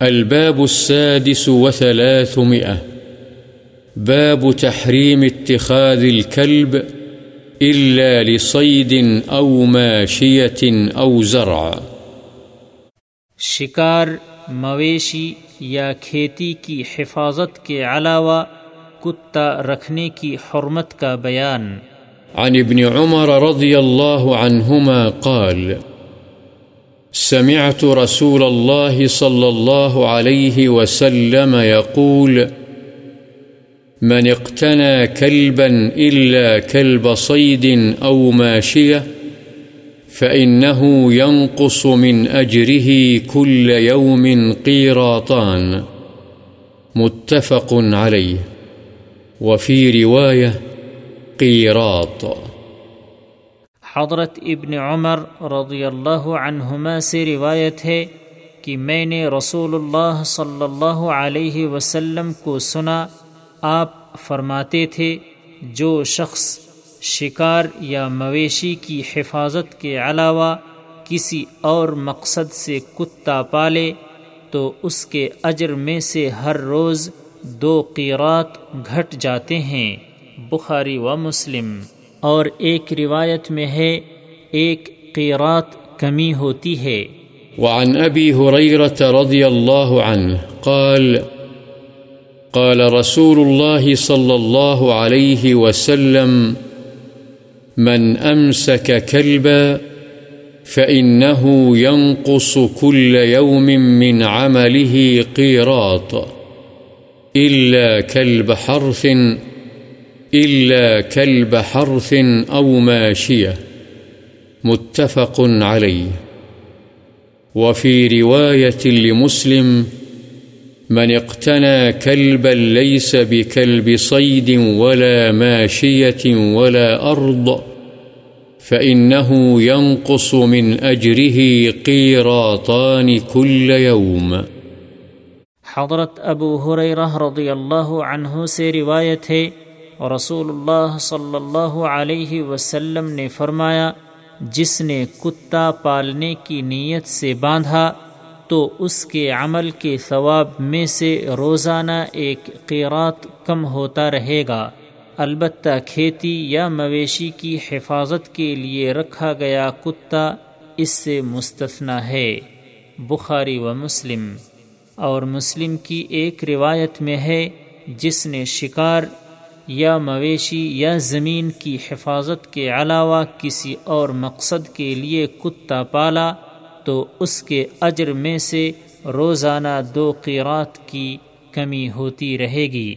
الباب السادس وثلاثمئة باب تحريم اتخاذ الكلب إلا لصيد أو ماشية أو زرع. شکار مویشی یا کھیتی کی حفاظت کے علاوہ کتا رکھنے کی حرمت کا بیان۔ عن ابن عمر رضي الله عنهما قال سمعت رسول الله صلى الله عليه وسلم يقول من اقتنى كلبا إلا كلب صيد أو ماشية، فإنه ينقص من أجره كل يوم قيراطان. متفق عليه وفي رواية قيراط حضرت ابن عمر رضی اللہ عنہما سے روایت ہے کہ میں نے رسول اللہ صلی اللہ علیہ وسلم کو سنا، آپ فرماتے تھے، جو شخص شکار یا مویشی کی حفاظت کے علاوہ کسی اور مقصد سے کتا پالے، تو اس کے اجر میں سے ہر روز دو قیرات گھٹ جاتے ہیں، بخاری و مسلم۔ اور ایک روایت میں ہے، ایک قیرات کمی ہوتی ہے۔ وعن أبي هريرة رضي الله عنه قال قال رسول الله صلى الله عليه وسلم، من أمسك كلبا فإنه ينقص كل يوم من عمله قيراط إلا كلب حرث إلا كلب حرث أو ماشية متفق عليه. وفي رواية لمسلم، من اقتنى كلبا ليس بكلب صيد ولا ماشية ولا أرض، فإنه ينقص من أجره قيراطان كل يوم. حضرت ابو حریرہ رضی اللہ عنہ سے روایت ہے رسول اللہ صلی اللہ علیہ وسلم نے فرمایا، جس نے کتا پالنے کی نیت سے باندھا، تو اس کے عمل کے ثواب میں سے روزانہ ایک قیرات کم ہوتا رہے گا۔ البتہ کھیتی یا مویشی کی حفاظت کے لیے رکھا گیا کتا اس سے مستثنا ہے۔ بخاری و مسلم۔ اور مسلم کی ایک روایت میں ہے، جس نے شکار یا مویشی یا زمین کی حفاظت کے علاوہ کسی اور مقصد کے لیے کتا پالا، تو اس کے اجر میں سے روزانہ دو قیرات کی کمی ہوتی رہے گی۔